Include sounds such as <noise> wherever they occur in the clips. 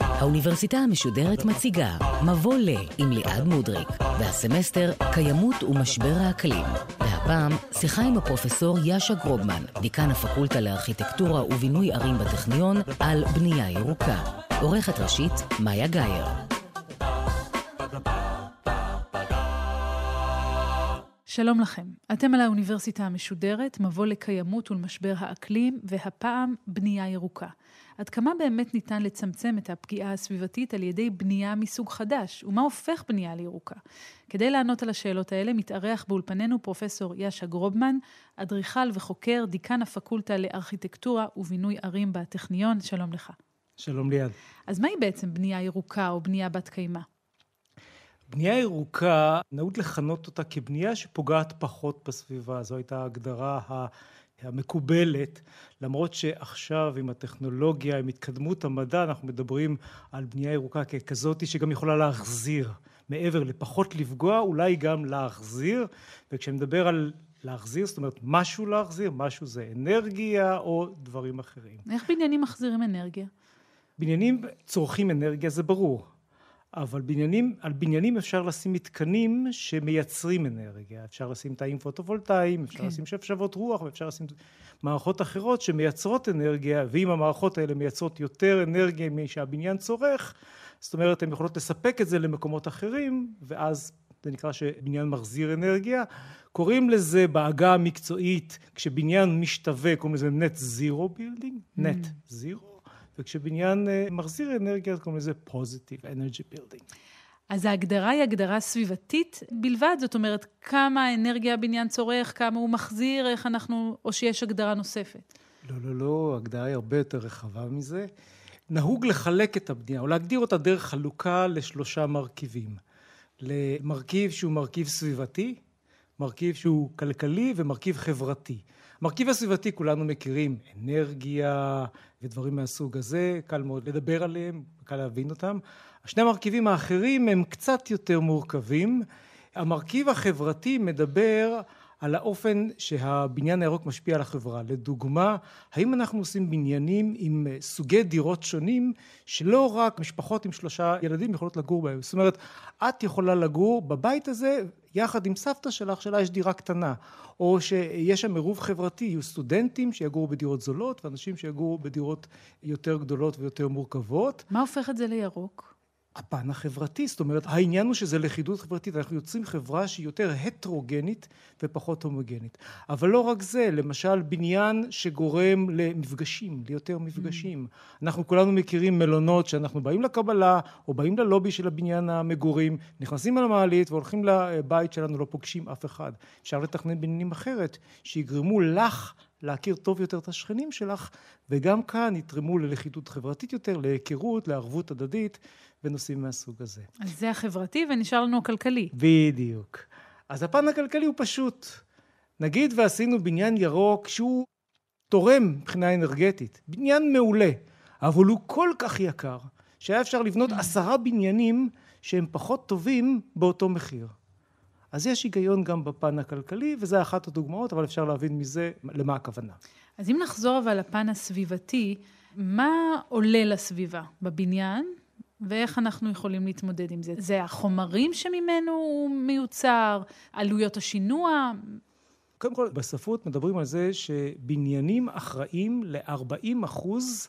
האוניברסיטה המשודרת מציגה מבוא ל עם ליעד מודריק, והסמסטר קיימות ומשבר האקלים. והפעם שיחה עם הפרופסור יאשה גרובמן, דיקן הפקולטה לארכיטקטורה ובינוי ערים בטכניון, על בנייה ירוקה. עורכת ראשית, מאיה גאייר. שלום לכם, אתם על האוניברסיטה המשודרת, מבוא לקיימות ולמשבר האקלים, והפעם בנייה ירוקה. עד כמה באמת ניתן לצמצם את הפגיעה הסביבתית על ידי בנייה מסוג חדש, ומה הופך בנייה לירוקה? כדי לענות על השאלות האלה מתארח באולפנינו פרופסור יאשה גרובמן, אדריכל וחוקר, דיקן הפקולטה לארכיטקטורה ובינוי ערים בטכניון, שלום לך. שלום ליעד. אז מהי בעצם בנייה ירוקה או בנייה בת קיימא? בנייה ירוקה, נהוג לכנות אותה כבנייה שפוגעת פחות בסביבה. זו הייתה ההגדרה המקובלת, למרות שעכשיו עם הטכנולוגיה, עם התקדמות המדע, אנחנו מדברים על בנייה ירוקה ככזאת שגם יכולה להחזיר. מעבר לפחות לפגוע, אולי גם להחזיר, וכשאני מדבר על להחזיר, זאת אומרת משהו להחזיר, משהו זה אנרגיה או דברים אחרים. איך בניינים מחזירים אנרגיה? בניינים צורכים אנרגיה, זה ברור. אבל בניינים, על בניינים אפשר לשים מתקנים שמייצרים אנרגיה. אפשר לשים תאים פוטו-וולטאיים, אפשר כן. לשים שפשבות רוח, ואפשר לשים מערכות אחרות שמייצרות אנרגיה, ואם המערכות האלה מייצרות יותר אנרגיה משהבניין צורך, זאת אומרת, הן יכולות לספק את זה למקומות אחרים, ואז זה נקרא שבניין מחזיר אנרגיה. קוראים לזה בעגה המקצועית, כשבניין משתווה, קוראים לזה net zero building, net mm. zero. וכשבניין אה, מחזיר אנרגיה, אז קוראים לזה positive energy building. אז ההגדרה היא הגדרה סביבתית בלבד, זאת אומרת, כמה אנרגיה הבניין צורך, כמה הוא מחזיר, איך אנחנו, או שיש הגדרה נוספת? לא, לא, לא, ההגדרה היא הרבה יותר רחבה מזה. נהוג לחלק את הבנייה, או להגדיר אותה דרך חלוקה לשלושה מרכיבים. למרכיב שהוא מרכיב סביבתי, מרכיב שהוא כלכלי ומרכיב חברתי. מרכיב הסביבתי כולנו מכירים, אנרגיה ודברים מהסוג הזה, קל מאוד לדבר עליהם, קל להבין אותם. השני המרכיבים האחרים הם קצת יותר מורכבים. המרכיב החברתי מדבר על האופן שהבניין הירוק משפיע על החברה. לדוגמה, האם אנחנו עושים בניינים עם סוגי דירות שונים שלא רק משפחות עם שלושה ילדים יכולות לגור בהם. זאת אומרת, את יכולה לגור בבית הזה יחד עם סבתא שלך, שלה יש דירה קטנה. או שיש שם עירוב חברתי, יהיו סטודנטים שיגורו בדירות זולות ואנשים שיגורו בדירות יותר גדולות ויותר מורכבות. מה הופך את זה לירוק? הפן החברתי, זאת אומרת העניין הוא שזה לכידות חברתית, אנחנו יוצרים חברה שהיא יותר הטרוגנית ופחות הומוגנית. אבל לא רק זה, למשל בניין שגורם למפגשים, ליותר מפגשים. Mm. אנחנו כולנו מכירים מלונות שאנחנו באים לקבלה או באים ללובי של הבניין המגורים, נכנסים על המעלית והולכים לבית שלנו, לא פוגשים אף אחד. אפשר לתכנן בניינים אחרת, שיגרמו לך להכיר טוב יותר את השכנים שלך, וגם כאן יתרמו ללכידות חברתית יותר, להיכרות, לערבות הדדית. ונושאים מהסוג הזה. אז זה החברתי ונשאר לנו הכלכלי. בדיוק. אז הפן הכלכלי הוא פשוט. נגיד ועשינו בניין ירוק שהוא תורם מבחינה אנרגטית, בניין מעולה, אבל הוא כל כך יקר, שהיה אפשר לבנות עשרה בניינים שהם פחות טובים באותו מחיר. אז יש היגיון גם בפן הכלכלי, וזה אחת הדוגמאות, אבל אפשר להבין מזה למה הכוונה. אז אם נחזור אבל לפן הסביבתי, מה עולה לסביבה בבניין ואיך אנחנו יכולים להתמודד עם זה? זה החומרים שממנו הוא מיוצר, עלויות השינוע? קודם כל, בספרות מדברים על זה שבניינים אחראים ל-40 אחוז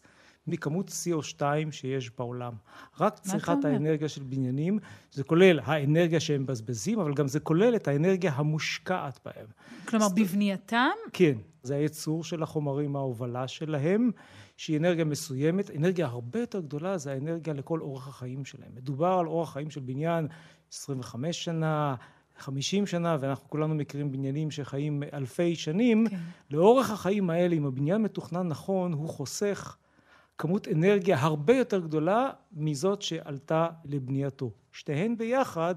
מכמות CO2 שיש בעולם. רק צריכת האנרגיה של בניינים, זה כולל האנרגיה שהם מבזבזים, אבל גם זה כולל את האנרגיה המושקעת בהם. כלומר, זאת... בבנייתם? כן. זה הייצור של החומרים, ההובלה שלהם, שהיא אנרגיה מסוימת. אנרגיה הרבה יותר גדולה זה האנרגיה לכל אורח החיים שלהם. מדובר על אורח חיים של בניין 25 שנה, 50 שנה, ואנחנו כולנו מכירים בניינים שחיים אלפי שנים. כן. לאורך החיים האלה, אם הבניין מתוכנן נכון, הוא חוסך כמות אנרגיה הרבה יותר גדולה מזאת שעלתה לבנייתו. שתיהן ביחד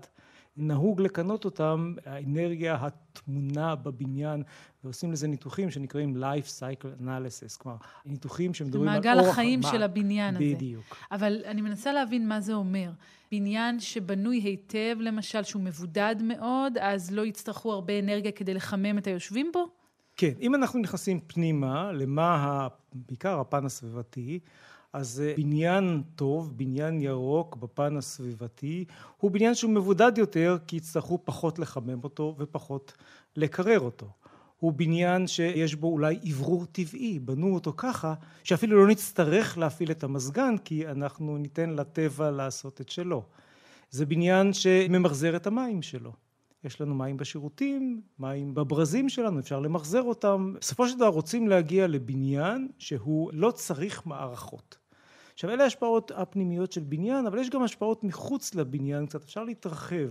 נהוג לכנות אותם האנרגיה הטמונה בבניין ועושים לזה ניתוחים שנקראים life cycle analysis, כלומר ניתוחים שמדברים על אורח... מעגל החיים מה... של הבניין בדיוק. הזה. בדיוק. אבל אני מנסה להבין מה זה אומר. בניין שבנוי היטב, למשל, שהוא מבודד מאוד, אז לא יצטרכו הרבה אנרגיה כדי לחמם את היושבים בו? כן, אם אנחנו נכנסים פנימה, למה בעיקר הפן הסביבתי, אז אה, בניין טוב, בניין ירוק בפן הסביבתי, הוא בניין שהוא מבודד יותר כי יצטרכו פחות לחמם אותו ופחות לקרר אותו. הוא בניין שיש בו אולי אוורור טבעי, בנו אותו ככה שאפילו לא נצטרך להפעיל את המזגן כי אנחנו ניתן לטבע לעשות את שלו. זה בניין שממחזר את המים שלו. יש לנו מים בשירותים, מים בברזים שלנו, אפשר למחזר אותם. בסופו של דבר רוצים להגיע לבניין שהוא לא צריך מערכות. עכשיו אלה השפעות הפנימיות של בניין, אבל יש גם השפעות מחוץ לבניין קצת, אפשר להתרחב.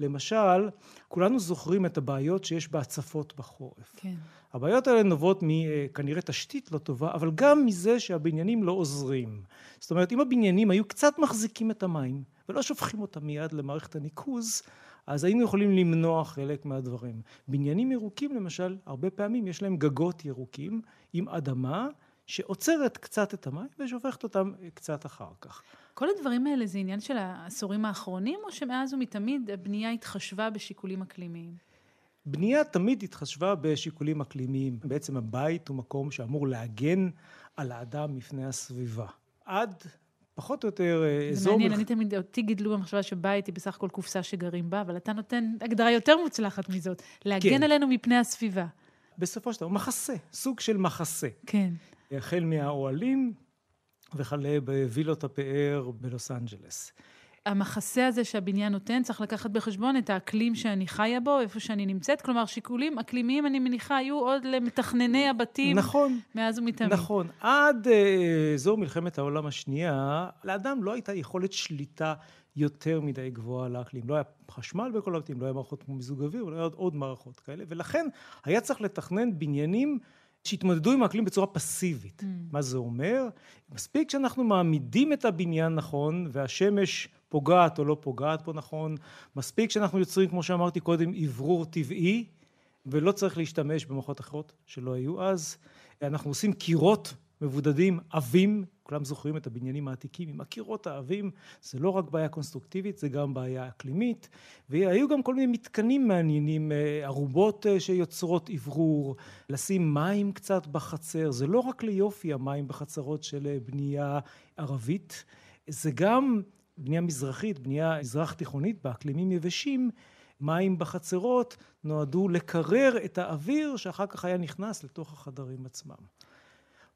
למשל, כולנו זוכרים את הבעיות שיש בהצפות בחורף. כן. הבעיות האלה נובעות מכנראה תשתית לא טובה, אבל גם מזה שהבניינים לא עוזרים. זאת אומרת, אם הבניינים היו קצת מחזיקים את המים, ולא שופכים אותם מיד למערכת הניקוז, אז היינו יכולים למנוע חלק מהדברים. בניינים ירוקים למשל, הרבה פעמים יש להם גגות ירוקים עם אדמה שעוצרת קצת את המים ושופכת אותם קצת אחר כך. כל הדברים האלה זה עניין של העשורים האחרונים, או שמאז ומתמיד הבנייה התחשבה בשיקולים אקלימיים? בנייה תמיד התחשבה בשיקולים אקלימיים. בעצם הבית הוא מקום שאמור להגן על האדם מפני הסביבה. עד פחות או יותר אזור... זה מעניין, מח... אני תמיד, אותי גידלו במחשבה שבית היא בסך הכל קופסה שגרים בה, אבל אתה נותן הגדרה יותר מוצלחת מזאת, להגן כן. עלינו מפני הסביבה. בסופו של דבר, מחסה, סוג של מחסה. כן. החל מהאוהלים וכלה בווילות הפאר בלוס אנג'לס. המחסה הזה שהבניין נותן, צריך לקחת בחשבון את האקלים שאני חיה בו, איפה שאני נמצאת. כלומר, שיקולים אקלימיים, אני מניחה, היו עוד למתכנני הבתים. נכון. מאז ומתמיד. נכון. עד אה, זו מלחמת העולם השנייה, לאדם לא הייתה יכולת שליטה יותר מדי גבוהה על האקלים. לא היה חשמל בכל הבתים, לא היה מערכות כמו מיזוג אוויר, לא היה עוד, עוד מערכות כאלה, ולכן היה צריך לתכנן בניינים שהתמודדו עם האקלים בצורה פסיבית. Mm. מה זה אומר? מספיק שאנחנו מעמידים את הבניין נכון, והשמש פוגעת או לא פוגעת פה נכון, מספיק שאנחנו יוצרים, כמו שאמרתי קודם, אוורור טבעי, ולא צריך להשתמש במערכות אחרות שלא היו אז. אנחנו עושים קירות מבודדים עבים, כולם זוכרים את הבניינים העתיקים עם הקירות העבים, זה לא רק בעיה קונסטרוקטיבית, זה גם בעיה אקלימית, והיו גם כל מיני מתקנים מעניינים, אה, ערובות אה, שיוצרות אוורור, לשים מים קצת בחצר, זה לא רק ליופי המים בחצרות של אה, בנייה ערבית, זה גם בנייה מזרחית, בנייה מזרח תיכונית באקלימים יבשים, מים בחצרות נועדו לקרר את האוויר שאחר כך היה נכנס לתוך החדרים עצמם.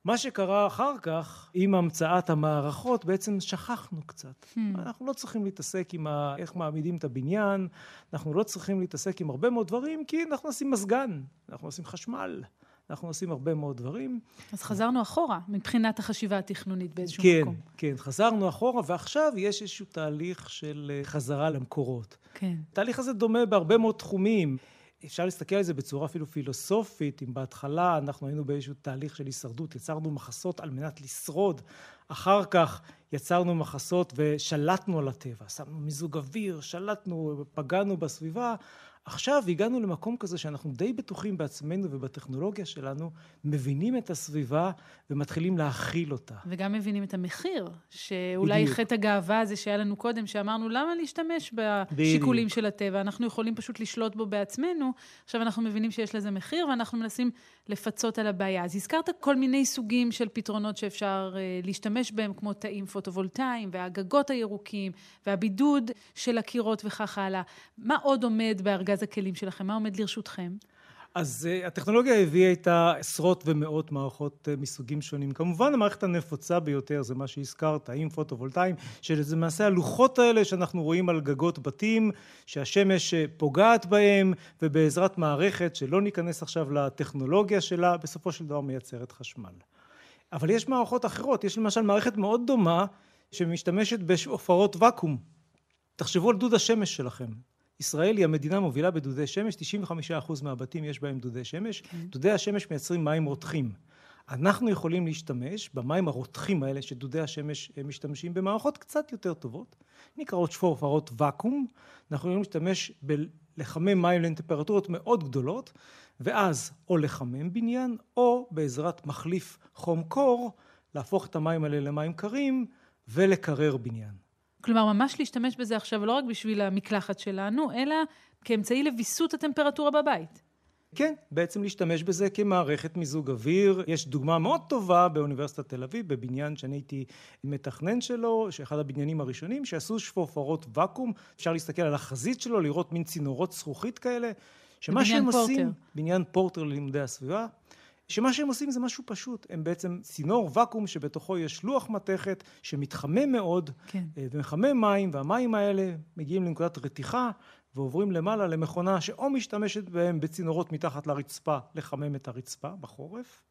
מה שקרה אחר כך, עם המצאת המערכות, בעצם שכחנו קצת. Hmm. אנחנו לא צריכים להתעסק עם ה... איך מעמידים את הבניין, אנחנו לא צריכים להתעסק עם הרבה מאוד דברים, כי אנחנו עושים מזגן, אנחנו עושים חשמל. אנחנו עושים הרבה מאוד דברים. אז חזרנו אחורה מבחינת החשיבה התכנונית באיזשהו כן, מקום. כן, כן, חזרנו אחורה, ועכשיו יש איזשהו תהליך של אה, חזרה למקורות. כן. התהליך הזה דומה בהרבה מאוד תחומים. אפשר להסתכל על זה בצורה אפילו פילוסופית, אם בהתחלה אנחנו היינו באיזשהו תהליך של הישרדות, יצרנו מחסות על מנת לשרוד, אחר כך יצרנו מחסות ושלטנו על הטבע, שמנו מיזוג אוויר, שלטנו, פגענו בסביבה, עכשיו הגענו למקום כזה שאנחנו די בטוחים בעצמנו ובטכנולוגיה שלנו, מבינים את הסביבה ומתחילים להכיל אותה. וגם מבינים את המחיר, שאולי בדיוק. חטא הגאווה הזה שהיה לנו קודם, שאמרנו למה להשתמש בשיקולים בדיוק. של הטבע, אנחנו יכולים פשוט לשלוט בו בעצמנו, עכשיו אנחנו מבינים שיש לזה מחיר ואנחנו מנסים לפצות על הבעיה. אז הזכרת כל מיני סוגים של פתרונות שאפשר uh, להשתמש בהם, כמו תאים פוטו-וולטאיים והגגות הירוקים והבידוד של הקירות וכך הלאה. מה עוד עומד בארגז בארגז הכלים שלכם? מה עומד לרשותכם? אז uh, הטכנולוגיה הביאה איתה עשרות ומאות מערכות uh, מסוגים שונים. כמובן המערכת הנפוצה ביותר זה מה שהזכרת, האם פוטו-וולטאיים, שזה למעשה הלוחות האלה שאנחנו רואים על גגות בתים, שהשמש אה, פוגעת בהם, ובעזרת מערכת שלא ניכנס עכשיו לטכנולוגיה שלה, בסופו של דבר מייצרת חשמל. אבל יש מערכות אחרות, יש למשל מערכת מאוד דומה שמשתמשת בשופרות ואקום. תחשבו על דוד השמש שלכם. ישראל היא המדינה המובילה בדודי שמש, 95% מהבתים יש בהם דודי שמש. כן. דודי השמש מייצרים מים רותחים. אנחנו יכולים להשתמש במים הרותחים האלה שדודי השמש משתמשים במערכות קצת יותר טובות, נקראות שפורפרות ואקום, אנחנו יכולים להשתמש בלחמם מים לטמפרטורות מאוד גדולות, ואז או לחמם בניין, או בעזרת מחליף חום קור, להפוך את המים האלה למים קרים ולקרר בניין. כלומר, ממש להשתמש בזה עכשיו לא רק בשביל המקלחת שלנו, אלא כאמצעי לוויסות הטמפרטורה בבית. כן, בעצם להשתמש בזה כמערכת מיזוג אוויר. יש דוגמה מאוד טובה באוניברסיטת תל אביב, בבניין שאני הייתי מתכנן שלו, שאחד הבניינים הראשונים, שעשו שפופרות ואקום. אפשר להסתכל על החזית שלו, לראות מין צינורות זכוכית כאלה. שמה שהם פורטר. עושים, בניין פורטר ללימודי הסביבה, שמה שהם עושים זה משהו פשוט, הם בעצם צינור ואקום שבתוכו יש לוח מתכת שמתחמם מאוד, כן. אה, ומחמם מים, והמים האלה מגיעים לנקודת רתיחה ועוברים למעלה למכונה שאו משתמשת בהם בצינורות מתחת לרצפה לחמם את הרצפה בחורף,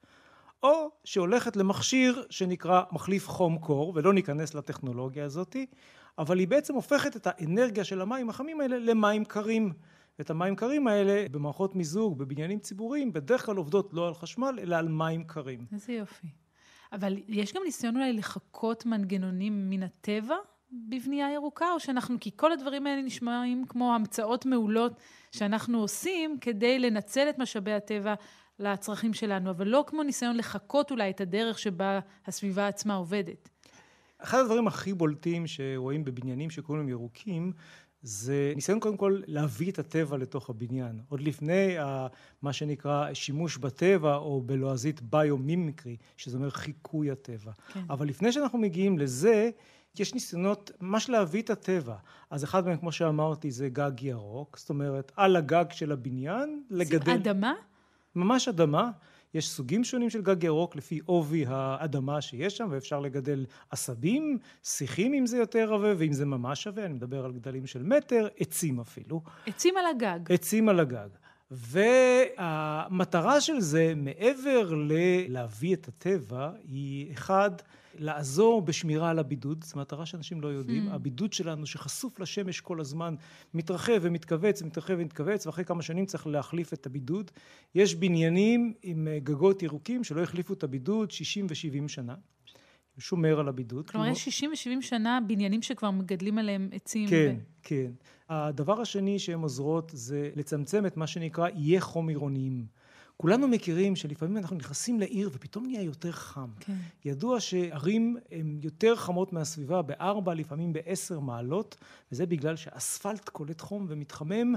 או שהולכת למכשיר שנקרא מחליף חום קור, ולא ניכנס לטכנולוגיה הזאתי, אבל היא בעצם הופכת את האנרגיה של המים החמים האלה למים קרים. ואת המים קרים האלה במערכות מיזוג, בבניינים ציבוריים, בדרך כלל עובדות לא על חשמל, אלא על מים קרים. איזה יופי. אבל יש גם ניסיון אולי לחקות מנגנונים מן הטבע בבנייה ירוקה, או שאנחנו, כי כל הדברים האלה נשמעים כמו המצאות מעולות שאנחנו עושים כדי לנצל את משאבי הטבע לצרכים שלנו, אבל לא כמו ניסיון לחקות אולי את הדרך שבה הסביבה עצמה עובדת. אחד הדברים הכי בולטים שרואים בבניינים שקוראים להם ירוקים, זה ניסיון קודם כל להביא את הטבע לתוך הבניין. עוד לפני מה שנקרא שימוש בטבע, או בלועזית ביומימיקרי, שזה אומר חיקוי הטבע. כן. אבל לפני שאנחנו מגיעים לזה, יש ניסיונות ממש להביא את הטבע. אז אחד מהם, כמו שאמרתי, זה גג ירוק, זאת אומרת, על הגג של הבניין, לגדל... אדמה? ממש אדמה. יש סוגים שונים של גג ירוק לפי עובי האדמה שיש שם, ואפשר לגדל עשבים, שיחים אם זה יותר עבה, ואם זה ממש עבה, אני מדבר על גדלים של מטר, עצים אפילו. עצים על הגג. עצים על הגג. והמטרה של זה, מעבר ללהביא את הטבע, היא אחד, לעזור בשמירה על הבידוד, זו מטרה שאנשים לא יודעים, mm. הבידוד שלנו שחשוף לשמש כל הזמן מתרחב ומתכווץ ומתרחב ומתכווץ ואחרי כמה שנים צריך להחליף את הבידוד. יש בניינים עם אה, גגות ירוקים שלא החליפו את הבידוד 60 ו-70 שנה. שומר על הבידוד. כלומר, יש 60 ו-70 שנה בניינים שכבר מגדלים עליהם עצים. כן, ו... כן. הדבר השני שהן עוזרות זה לצמצם את מה שנקרא איי חום עירוניים. כולנו מכירים שלפעמים אנחנו נכנסים לעיר ופתאום נהיה יותר חם. כן. ידוע שערים הן יותר חמות מהסביבה בארבע, לפעמים בעשר מעלות, וזה בגלל שאספלט קולט חום ומתחמם,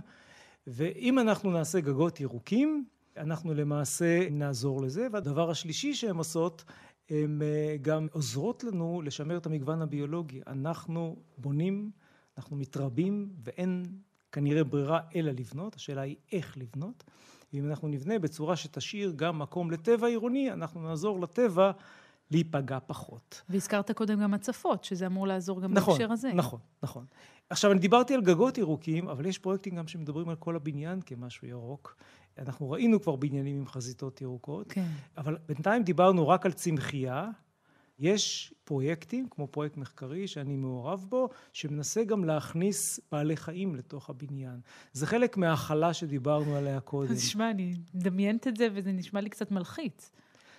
ואם אנחנו נעשה גגות ירוקים, אנחנו למעשה נעזור לזה. והדבר השלישי שהן עושות, הן אה, גם עוזרות לנו לשמר את המגוון הביולוגי. אנחנו בונים, אנחנו מתרבים, ואין כנראה ברירה אלא לבנות, השאלה היא איך לבנות. ואם אנחנו נבנה בצורה שתשאיר גם מקום לטבע עירוני, אנחנו נעזור לטבע להיפגע פחות. והזכרת קודם גם הצפות, שזה אמור לעזור גם נכון, בהקשר הזה. נכון, נכון. עכשיו, אני דיברתי על גגות ירוקים, אבל יש פרויקטים גם שמדברים על כל הבניין כמשהו ירוק. אנחנו ראינו כבר בניינים עם חזיתות ירוקות, כן. אבל בינתיים דיברנו רק על צמחייה, יש פרויקטים, כמו פרויקט מחקרי שאני מעורב בו, שמנסה גם להכניס בעלי חיים לתוך הבניין. זה חלק מההכלה שדיברנו עליה קודם. אז שמע, אני מדמיינת את זה וזה נשמע לי קצת מלחיץ.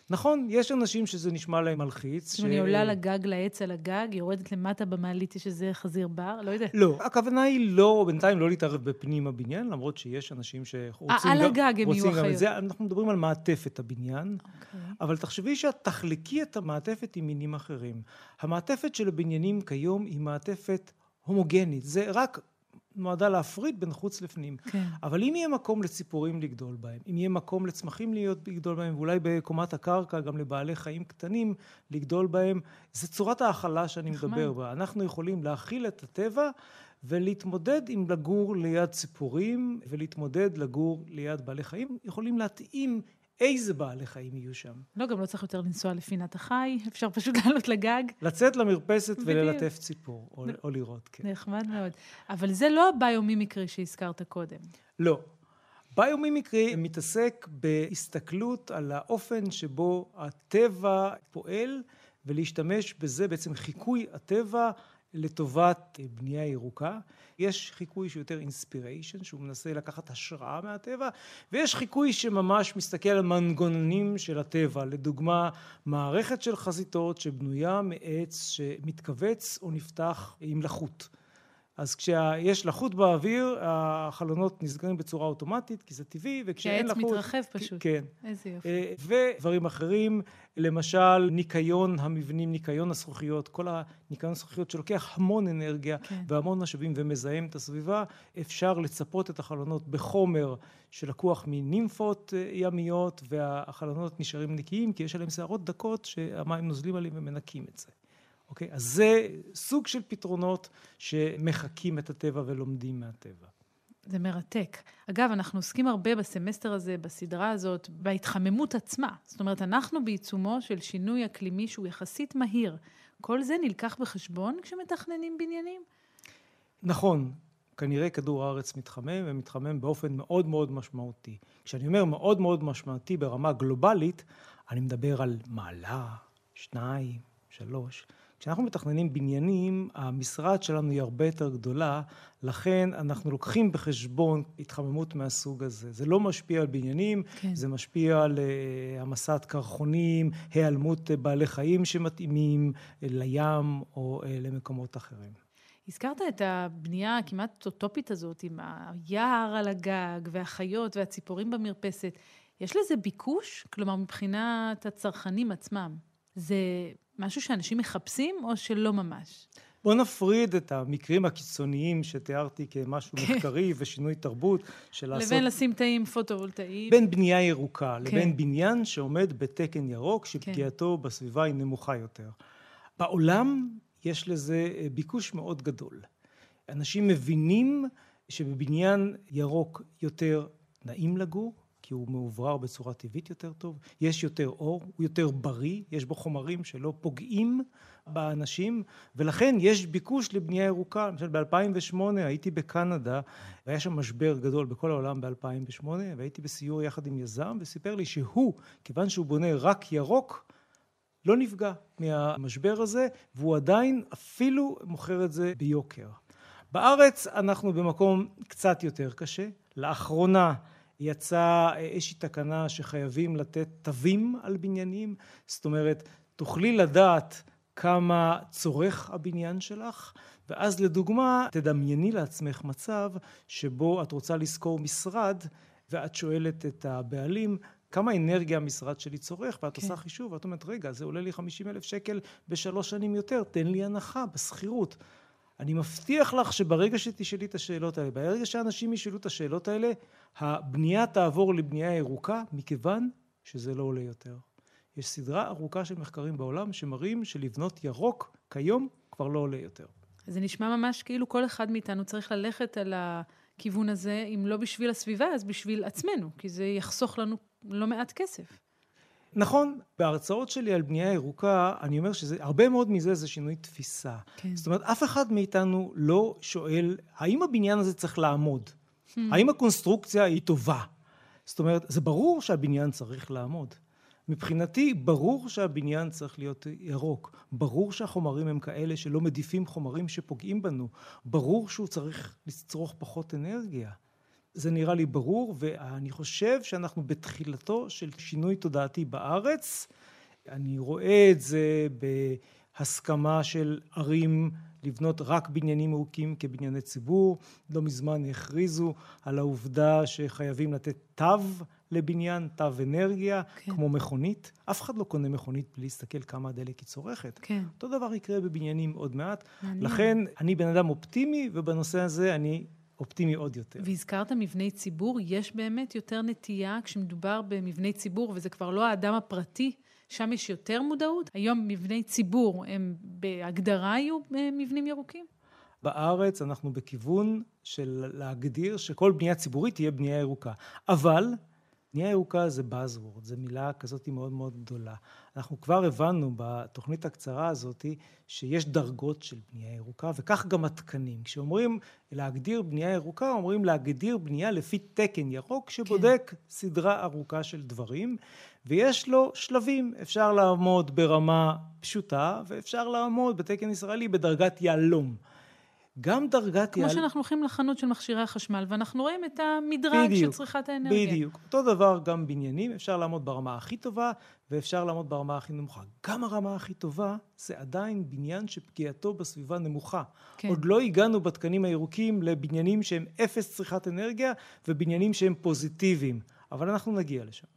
נכון, יש אנשים שזה נשמע להם מלחיץ. ש... אני עולה לגג, לעץ על הגג, יורדת למטה במעלית שזה חזיר בר, לא יודעת. לא, הכוונה היא לא, בינתיים לא להתערב בפנים הבניין, למרות שיש אנשים שרוצים... 아, על הגג הם יהיו אחיות. זה, אנחנו מדברים על מעטפת הבניין, okay. אוקיי. אבל תחשבי שאת תחלקי את המעטפת עם מינים אחרים. המעטפת של הבניינים כיום היא מעטפת הומוגנית, זה רק נועדה להפריד בין חוץ לפנים. כן. אבל אם יהיה מקום לציפורים לגדול בהם, אם יהיה מקום לצמחים להיות, לגדול בהם, ואולי בקומת הקרקע גם לבעלי חיים קטנים לגדול בהם, זה צורת ההכלה שאני נחמד. מדבר בה. אנחנו יכולים להכיל את הטבע ולהתמודד עם לגור ליד ציפורים, ולהתמודד לגור ליד בעלי חיים. יכולים להתאים איזה בעלי חיים יהיו שם. לא, גם לא צריך יותר לנסוע לפינת החי, אפשר פשוט <laughs> לעלות לגג. לצאת למרפסת וללטף ציפור, או, או לראות, כן. נחמד מאוד. אבל זה לא הביומימיקרי שהזכרת קודם. לא. ביומימיקרי מתעסק בהסתכלות על האופן שבו הטבע פועל, ולהשתמש בזה, בעצם חיקוי הטבע לטובת בנייה ירוקה. יש חיקוי שהוא יותר אינספיריישן, שהוא מנסה לקחת השראה מהטבע, ויש חיקוי שממש מסתכל על מנגנונים של הטבע. לדוגמה, מערכת של חזיתות שבנויה מעץ שמתכווץ או נפתח עם לחות. אז כשיש לחות באוויר, החלונות נסגרים בצורה אוטומטית, כי זה טבעי, וכשאין לחות... כי העץ מתרחב פשוט. כן. איזה יופי. אה, ודברים אחרים, למשל ניקיון המבנים, ניקיון הזכוכיות, כל הניקיון הזכוכיות שלוקח המון אנרגיה כן. והמון משאבים ומזהם את הסביבה, אפשר לצפות את החלונות בחומר שלקוח מנימפות אה, ימיות, והחלונות נשארים נקיים, כי יש עליהם שערות דקות שהמים נוזלים עליהם ומנקים את זה. אוקיי? אז זה סוג של פתרונות שמחקים את הטבע ולומדים מהטבע. זה מרתק. אגב, אנחנו עוסקים הרבה בסמסטר הזה, בסדרה הזאת, בהתחממות עצמה. זאת אומרת, אנחנו בעיצומו של שינוי אקלימי שהוא יחסית מהיר. כל זה נלקח בחשבון כשמתכננים בניינים? נכון. כנראה כדור הארץ מתחמם, ומתחמם באופן מאוד מאוד משמעותי. כשאני אומר מאוד מאוד משמעותי ברמה גלובלית, אני מדבר על מעלה, שניים, שלוש. כשאנחנו מתכננים בניינים, המשרד שלנו היא הרבה יותר גדולה, לכן אנחנו לוקחים בחשבון התחממות מהסוג הזה. זה לא משפיע על בניינים, כן. זה משפיע על uh, המסת קרחונים, היעלמות בעלי חיים שמתאימים uh, לים או למקומות אחרים. הזכרת את הבנייה הכמעט אוטופית הזאת, עם היער על הגג, והחיות והציפורים במרפסת. יש לזה ביקוש? כלומר, מבחינת הצרכנים עצמם. זה משהו שאנשים מחפשים או שלא ממש? בוא נפריד את המקרים הקיצוניים שתיארתי כמשהו כן. מחקרי ושינוי תרבות של לעשות... לבין לשים תאים פוטו-וולטאיים. בין בנייה ירוקה כן. לבין בניין שעומד בתקן ירוק שפגיעתו כן. בסביבה היא נמוכה יותר. בעולם יש לזה אה, ביקוש מאוד גדול. אנשים מבינים שבבניין ירוק יותר נעים לגור, כי הוא מאוברר בצורה טבעית יותר טוב, יש יותר אור, הוא יותר בריא, יש בו חומרים שלא פוגעים באנשים, ולכן יש ביקוש לבנייה ירוקה. למשל ב-2008 הייתי בקנדה, והיה שם משבר גדול בכל העולם ב-2008, והייתי בסיור יחד עם יזם, וסיפר לי שהוא, כיוון שהוא בונה רק ירוק, לא נפגע מהמשבר הזה, והוא עדיין אפילו מוכר את זה ביוקר. בארץ אנחנו במקום קצת יותר קשה. לאחרונה יצאה איזושהי תקנה שחייבים לתת תווים על בניינים, זאת אומרת, תוכלי לדעת כמה צורך הבניין שלך, ואז לדוגמה, תדמייני לעצמך מצב שבו את רוצה לשכור משרד, ואת שואלת את הבעלים, כמה אנרגיה המשרד שלי צורך, ואת כן. עושה חישוב, ואת אומרת, רגע, זה עולה לי 50 אלף שקל בשלוש שנים יותר, תן לי הנחה בשכירות. אני מבטיח לך שברגע שתשאלי את השאלות האלה, ברגע שאנשים ישאלו את השאלות האלה, הבנייה תעבור לבנייה ירוקה, מכיוון שזה לא עולה יותר. יש סדרה ארוכה של מחקרים בעולם שמראים שלבנות ירוק כיום כבר לא עולה יותר. זה נשמע ממש כאילו כל אחד מאיתנו צריך ללכת על הכיוון הזה, אם לא בשביל הסביבה, אז בשביל עצמנו, כי זה יחסוך לנו לא מעט כסף. נכון, בהרצאות שלי על בנייה ירוקה, אני אומר שהרבה מאוד מזה זה שינוי תפיסה. כן. זאת אומרת, אף אחד מאיתנו לא שואל, האם הבניין הזה צריך לעמוד? Hmm. האם הקונסטרוקציה היא טובה? זאת אומרת, זה ברור שהבניין צריך לעמוד. מבחינתי, ברור שהבניין צריך להיות ירוק. ברור שהחומרים הם כאלה שלא מדיפים חומרים שפוגעים בנו. ברור שהוא צריך לצרוך פחות אנרגיה. זה נראה לי ברור, ואני חושב שאנחנו בתחילתו של שינוי תודעתי בארץ. אני רואה את זה בהסכמה של ערים לבנות רק בניינים מעוקים כבנייני ציבור. לא מזמן הכריזו על העובדה שחייבים לתת תו לבניין, תו אנרגיה, כן. כמו מכונית. אף אחד לא קונה מכונית בלי להסתכל כמה הדלק היא צורכת. כן. אותו דבר יקרה בבניינים עוד מעט. מעניין. לכן, אני בן אדם אופטימי, ובנושא הזה אני אופטימי עוד יותר. והזכרת מבני ציבור, יש באמת יותר נטייה כשמדובר במבני ציבור, וזה כבר לא האדם הפרטי, שם יש יותר מודעות? היום מבני ציבור הם בהגדרה יהיו אה, מבנים ירוקים? בארץ אנחנו בכיוון של להגדיר שכל בנייה ציבורית תהיה בנייה ירוקה. אבל בנייה ירוקה זה Buzzword, זו מילה כזאת מאוד מאוד גדולה. אנחנו כבר הבנו בתוכנית הקצרה הזאת שיש דרגות של בנייה ירוקה, וכך גם התקנים. כשאומרים להגדיר בנייה ירוקה, אומרים להגדיר בנייה לפי תקן ירוק, שבודק כן. סדרה ארוכה של דברים, ויש לו שלבים. אפשר לעמוד ברמה פשוטה, ואפשר לעמוד בתקן ישראלי בדרגת יהלום. גם דרגת... כמו יעל... שאנחנו הולכים לחנות של מכשירי החשמל, ואנחנו רואים את המדרג בדיוק, של צריכת האנרגיה. בדיוק. אותו דבר גם בניינים, אפשר לעמוד ברמה הכי טובה, ואפשר לעמוד ברמה הכי נמוכה. גם הרמה הכי טובה, זה עדיין בניין שפגיעתו בסביבה נמוכה. כן. עוד לא הגענו בתקנים הירוקים לבניינים שהם אפס צריכת אנרגיה, ובניינים שהם פוזיטיביים. אבל אנחנו נגיע לשם.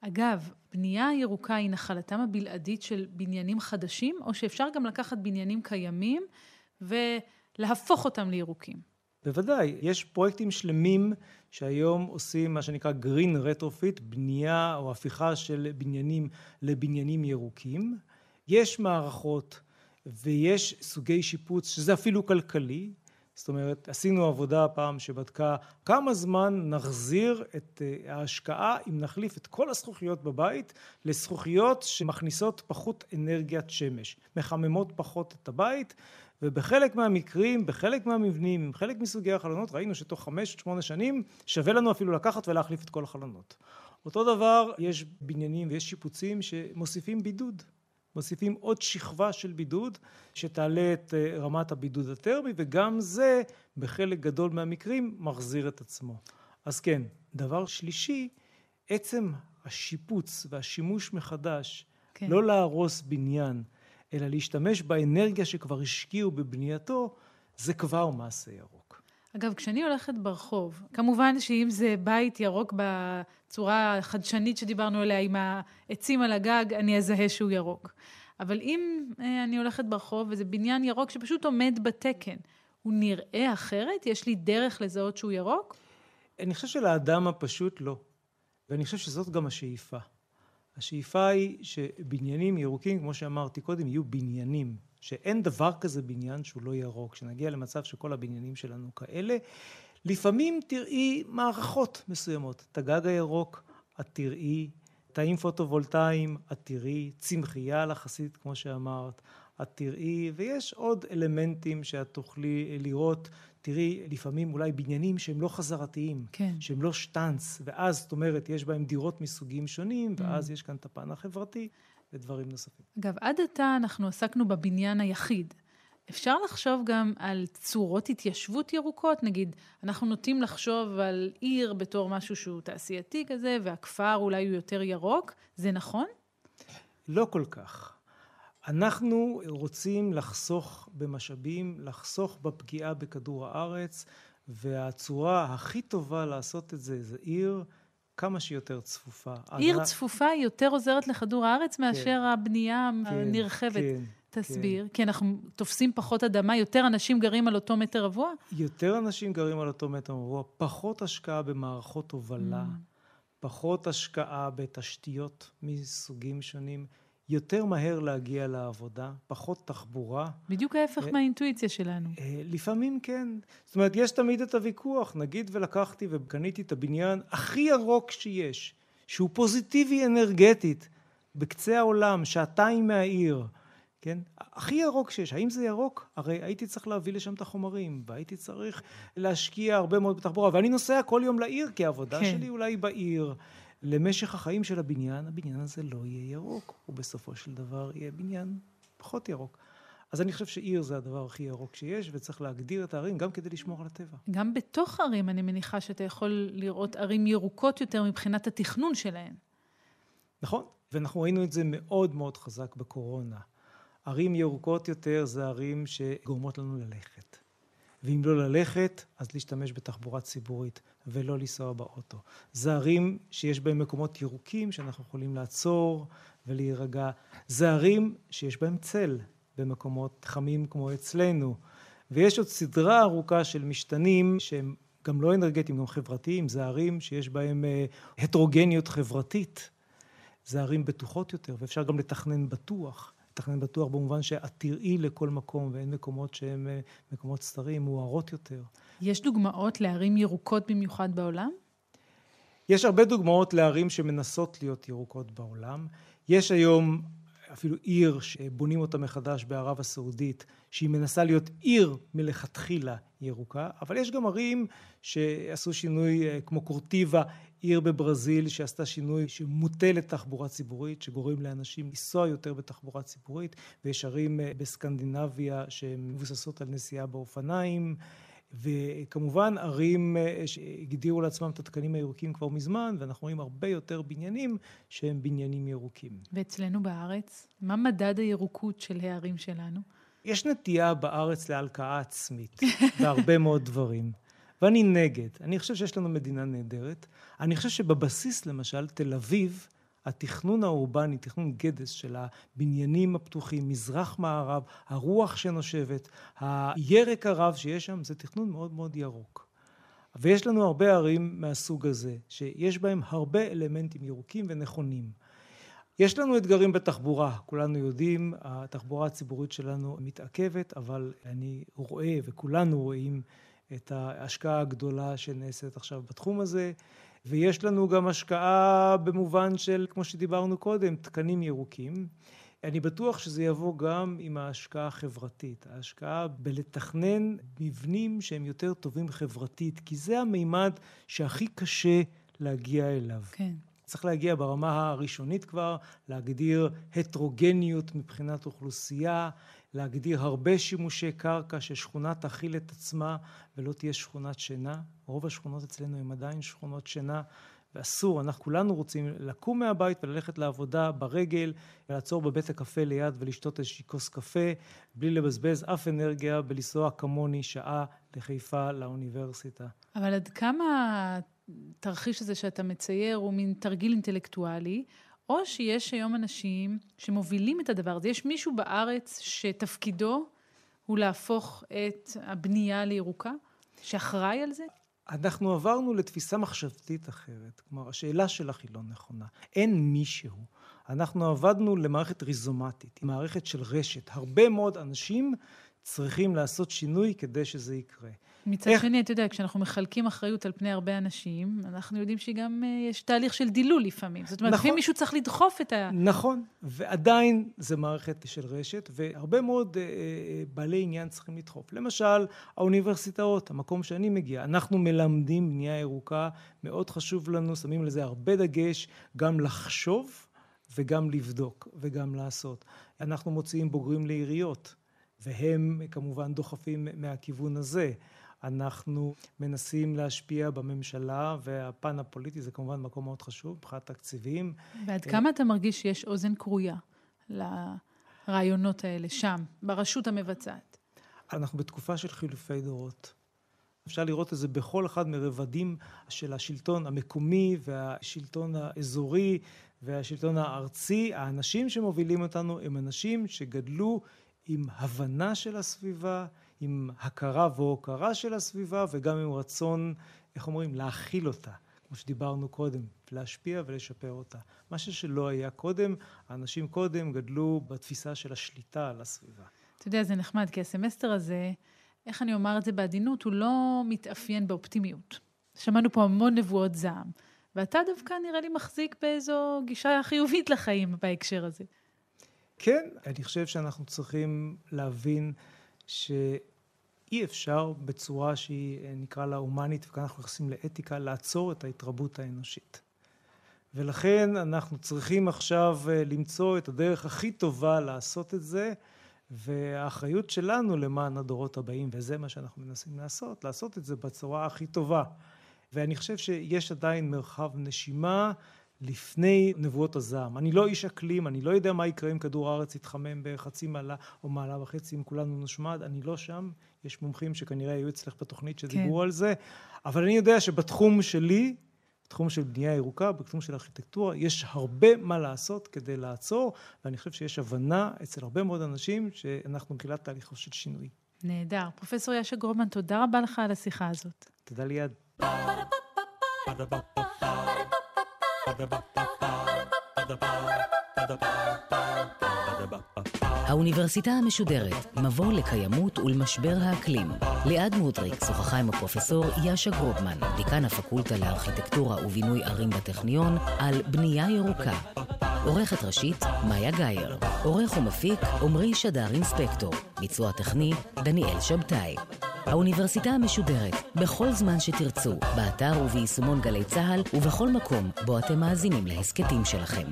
אגב, בנייה ירוקה היא נחלתם הבלעדית של בניינים חדשים, או שאפשר גם לקחת בניינים קיימים ולהפוך אותם לירוקים? בוודאי, יש פרויקטים שלמים שהיום עושים מה שנקרא green retrofit, בנייה או הפיכה של בניינים לבניינים ירוקים. יש מערכות ויש סוגי שיפוץ שזה אפילו כלכלי, זאת אומרת, עשינו עבודה פעם שבדקה כמה זמן נחזיר את אה, ההשקעה אם נחליף את כל הזכוכיות בבית לזכוכיות שמכניסות פחות אנרגיית שמש, מחממות פחות את הבית ובחלק מהמקרים, בחלק מהמבנים, עם חלק מסוגי החלונות, ראינו שתוך חמש, שמונה שנים שווה לנו אפילו לקחת ולהחליף את כל החלונות. אותו דבר, יש בניינים ויש שיפוצים שמוסיפים בידוד. מוסיפים עוד שכבה של בידוד שתעלה את אה, רמת הבידוד הטרמי וגם זה בחלק גדול מהמקרים מחזיר את עצמו. אז כן, דבר שלישי, עצם השיפוץ והשימוש מחדש, כן. לא להרוס בניין, אלא להשתמש באנרגיה שכבר השקיעו בבנייתו, זה כבר מעשה ירוק. אגב, כשאני הולכת ברחוב, כמובן שאם זה בית ירוק בצורה החדשנית שדיברנו עליה, עם העצים על הגג, אני אזהה שהוא ירוק. אבל אם אה, אני הולכת ברחוב וזה בניין ירוק שפשוט עומד בתקן, הוא נראה אחרת? יש לי דרך לזהות שהוא ירוק? אני חושב שלאדם הפשוט לא. ואני חושב שזאת גם השאיפה. השאיפה היא שבניינים ירוקים, כמו שאמרתי קודם, יהיו בניינים. שאין דבר כזה בניין שהוא לא ירוק. כשנגיע למצב שכל הבניינים שלנו כאלה, לפעמים תראי מערכות מסוימות. את הגג הירוק, את תראי תאים פוטו-וולטאיים, את תראי צמחייה לחסית, כמו שאמרת, את תראי, ויש עוד אלמנטים שאת תוכלי לראות. תראי, לפעמים אולי בניינים שהם לא חזרתיים, כן. שהם לא שטאנץ, ואז, זאת אומרת, יש בהם דירות מסוגים שונים, mm. ואז mm. יש כאן את הפן החברתי ודברים נוספים. אגב, עד עתה אנחנו עסקנו בבניין היחיד. אפשר לחשוב גם על צורות התיישבות ירוקות, נגיד, אנחנו נוטים לחשוב על עיר בתור משהו שהוא תעשייתי כזה, והכפר אולי הוא יותר ירוק, זה נכון? לא כל כך. אנחנו רוצים לחסוך במשאבים, לחסוך בפגיעה בכדור הארץ, והצורה הכי טובה לעשות את זה זה עיר כמה שיותר צפופה. עיר צפופה יותר עוזרת לכדור הארץ מאשר כן. הבנייה כן, הנרחבת. כן. תסביר. כן. כי אנחנו תופסים פחות אדמה, יותר אנשים גרים על אותו מטר רבוע? יותר אנשים גרים על אותו מטר רבוע, פחות השקעה במערכות הובלה, mm. פחות השקעה בתשתיות מסוגים שונים. יותר מהר להגיע לעבודה, פחות תחבורה. בדיוק ההפך אה, מהאינטואיציה שלנו. אה, לפעמים כן. זאת אומרת, יש תמיד את הוויכוח. נגיד ולקחתי וקניתי את הבניין הכי ירוק שיש, שהוא פוזיטיבי אנרגטית, בקצה העולם, שעתיים מהעיר. כן? הכי ירוק שיש. האם זה ירוק? הרי הייתי צריך להביא לשם את החומרים, והייתי צריך להשקיע הרבה מאוד בתחבורה, ואני נוסע כל יום לעיר, כי העבודה כן. שלי אולי בעיר. למשך החיים של הבניין, הבניין הזה לא יהיה ירוק, ובסופו של דבר יהיה בניין פחות ירוק. אז אני חושב שעיר זה הדבר הכי ירוק שיש, וצריך להגדיר את הערים גם כדי לשמור על הטבע. גם בתוך ערים אני מניחה שאתה יכול לראות ערים ירוקות יותר מבחינת התכנון שלהן. נכון, ואנחנו ראינו את זה מאוד מאוד חזק בקורונה. ערים ירוקות יותר זה ערים שגורמות לנו ללכת. ואם לא ללכת, אז להשתמש בתחבורה ציבורית ולא לנסוע באוטו. זה ערים שיש בהם מקומות ירוקים שאנחנו יכולים לעצור ולהירגע. זה ערים שיש בהם צל במקומות חמים כמו אצלנו. ויש עוד סדרה ארוכה של משתנים שהם גם לא אנרגטיים, גם חברתיים. זה ערים שיש בהם אה, הטרוגניות חברתית. זה ערים בטוחות יותר, ואפשר גם לתכנן בטוח. לתכנן בטוח במובן שאת תראי לכל מקום ואין מקומות שהם אה, מקומות סתרים, מוארות יותר. יש דוגמאות לערים ירוקות במיוחד בעולם? יש הרבה דוגמאות לערים שמנסות להיות ירוקות בעולם. יש היום אפילו עיר שבונים אותה מחדש בערב הסעודית, שהיא מנסה להיות עיר מלכתחילה ירוקה, אבל יש גם ערים שעשו שינוי אה, כמו קורטיבה, עיר בברזיל שעשתה שינוי שמוטה לתחבורה ציבורית, שגורם לאנשים לנסוע יותר בתחבורה ציבורית, ויש ערים אה, בסקנדינביה שמבוססות על נסיעה באופניים. וכמובן ערים אה, שהגדירו לעצמם את התקנים הירוקים כבר מזמן, ואנחנו רואים הרבה יותר בניינים שהם בניינים ירוקים. ואצלנו בארץ, מה מדד הירוקות של הערים שלנו? יש נטייה בארץ להלקאה עצמית <laughs> בהרבה מאוד דברים, ואני נגד. אני חושב שיש לנו מדינה נהדרת. אני חושב שבבסיס, למשל, תל אביב, התכנון האורבני, תכנון גדס של הבניינים הפתוחים, מזרח-מערב, הרוח שנושבת, הירק הרב שיש שם, זה תכנון מאוד מאוד ירוק. ויש לנו הרבה ערים מהסוג הזה, שיש בהם הרבה אלמנטים ירוקים ונכונים. יש לנו אתגרים בתחבורה, כולנו יודעים, התחבורה הציבורית שלנו מתעכבת, אבל אני רואה וכולנו רואים את ההשקעה הגדולה שנעשית עכשיו בתחום הזה. ויש לנו גם השקעה במובן של, כמו שדיברנו קודם, תקנים ירוקים. אני בטוח שזה יבוא גם עם ההשקעה החברתית, ההשקעה בלתכנן מבנים שהם יותר טובים חברתית, כי זה המימד שהכי קשה להגיע אליו. כן. צריך להגיע ברמה הראשונית כבר, להגדיר הטרוגניות מבחינת אוכלוסייה, להגדיר הרבה שימושי קרקע ששכונה תכיל את עצמה ולא תהיה שכונת שינה. רוב השכונות אצלנו הן עדיין שכונות שינה ואסור, אנחנו כולנו רוצים לקום מהבית וללכת לעבודה ברגל ולעצור בבית הקפה ליד ולשתות איזושהי כוס קפה בלי לבזבז אף אנרגיה בלנסוע כמוני שעה לחיפה לאוניברסיטה. אבל עד כמה התרחיש הזה שאתה מצייר הוא מין תרגיל אינטלקטואלי, או שיש היום אנשים שמובילים את הדבר הזה. יש מישהו בארץ שתפקידו הוא להפוך את הבנייה לירוקה, שאחראי על זה? אנחנו עברנו לתפיסה מחשבתית אחרת. כלומר, השאלה שלך היא לא נכונה. אין מישהו. אנחנו עבדנו למערכת ריזומטית, מערכת של רשת. הרבה מאוד אנשים צריכים לעשות שינוי כדי שזה יקרה. מצד איך... שני, אתה יודע, כשאנחנו מחלקים אחריות על פני הרבה אנשים, אנחנו יודעים שגם uh, יש תהליך של דילול לפעמים. זאת אומרת, נכון, לפעמים מישהו צריך לדחוף את ה... נכון, ועדיין זה מערכת של רשת, והרבה מאוד uh, בעלי עניין צריכים לדחוף. למשל, האוניברסיטאות, המקום שאני מגיע, אנחנו מלמדים בנייה ירוקה, מאוד חשוב לנו, שמים לזה הרבה דגש, גם לחשוב וגם לבדוק וגם לעשות. אנחנו מוציאים בוגרים לעיריות. והם כמובן דוחפים מהכיוון הזה. אנחנו מנסים להשפיע בממשלה, והפן הפוליטי זה כמובן מקום מאוד חשוב, מבחינת תקציבים. ועד כמה אתה מרגיש שיש אוזן כרויה לרעיונות האלה שם, ברשות המבצעת? אנחנו בתקופה של חילופי דורות. אפשר לראות את זה בכל אחד מרבדים של השלטון המקומי והשלטון האזורי והשלטון הארצי. האנשים שמובילים אותנו הם אנשים שגדלו עם הבנה של הסביבה, עם הכרה והוקרה של הסביבה וגם עם רצון, איך אומרים, להכיל אותה, כמו שדיברנו קודם, להשפיע ולשפר אותה. משהו שלא היה קודם, האנשים קודם גדלו בתפיסה של השליטה על הסביבה. אתה יודע, זה נחמד, כי הסמסטר הזה, איך אני אומר את זה בעדינות, הוא לא מתאפיין באופטימיות. שמענו פה המון נבואות זעם, ואתה דווקא נראה לי מחזיק באיזו גישה חיובית לחיים בהקשר הזה. כן, אני חושב שאנחנו צריכים להבין שאי אפשר בצורה שהיא נקרא לה הומנית, וכאן אנחנו נכנסים לאתיקה, לעצור את ההתרבות האנושית. ולכן אנחנו צריכים עכשיו אה, למצוא את הדרך הכי טובה לעשות את זה, והאחריות שלנו למען הדורות הבאים, וזה מה שאנחנו מנסים לעשות, לעשות את זה בצורה הכי טובה. ואני חושב שיש עדיין מרחב נשימה לפני נבואות הזעם. אני לא איש אקלים, אני לא יודע מה יקרה אם כדור הארץ יתחמם בחצי מעלה או מעלה וחצי אם כולנו נושמד, אני לא שם. יש מומחים שכנראה היו אצלך בתוכנית שדיברו כן. על זה, אבל אני יודע שבתחום שלי, בתחום של בנייה ירוקה, בתחום של ארכיטקטורה, יש הרבה מה לעשות כדי לעצור, ואני חושב שיש הבנה אצל הרבה מאוד אנשים שאנחנו בתחילת תהליכו של שינוי. נהדר. פרופסור יאשה גרומן, תודה רבה לך על השיחה הזאת. תודה ליעד. האוניברסיטה המשודרת, מבוא לקיימות ולמשבר האקלים. ליעד מודריק שוחחה עם הפרופסור יאשה גרובמן, דיקן הפקולטה לארכיטקטורה ובינוי ערים בטכניון, על בנייה ירוקה. עורכת ראשית, מאיה גאייר. עורך ומפיק, עמרי שדר אינספקטור. ביצוע טכני, דניאל שבתאי. האוניברסיטה המשודרת, בכל זמן שתרצו, באתר וביישומון גלי צה"ל ובכל מקום בו אתם מאזינים להסכתים שלכם.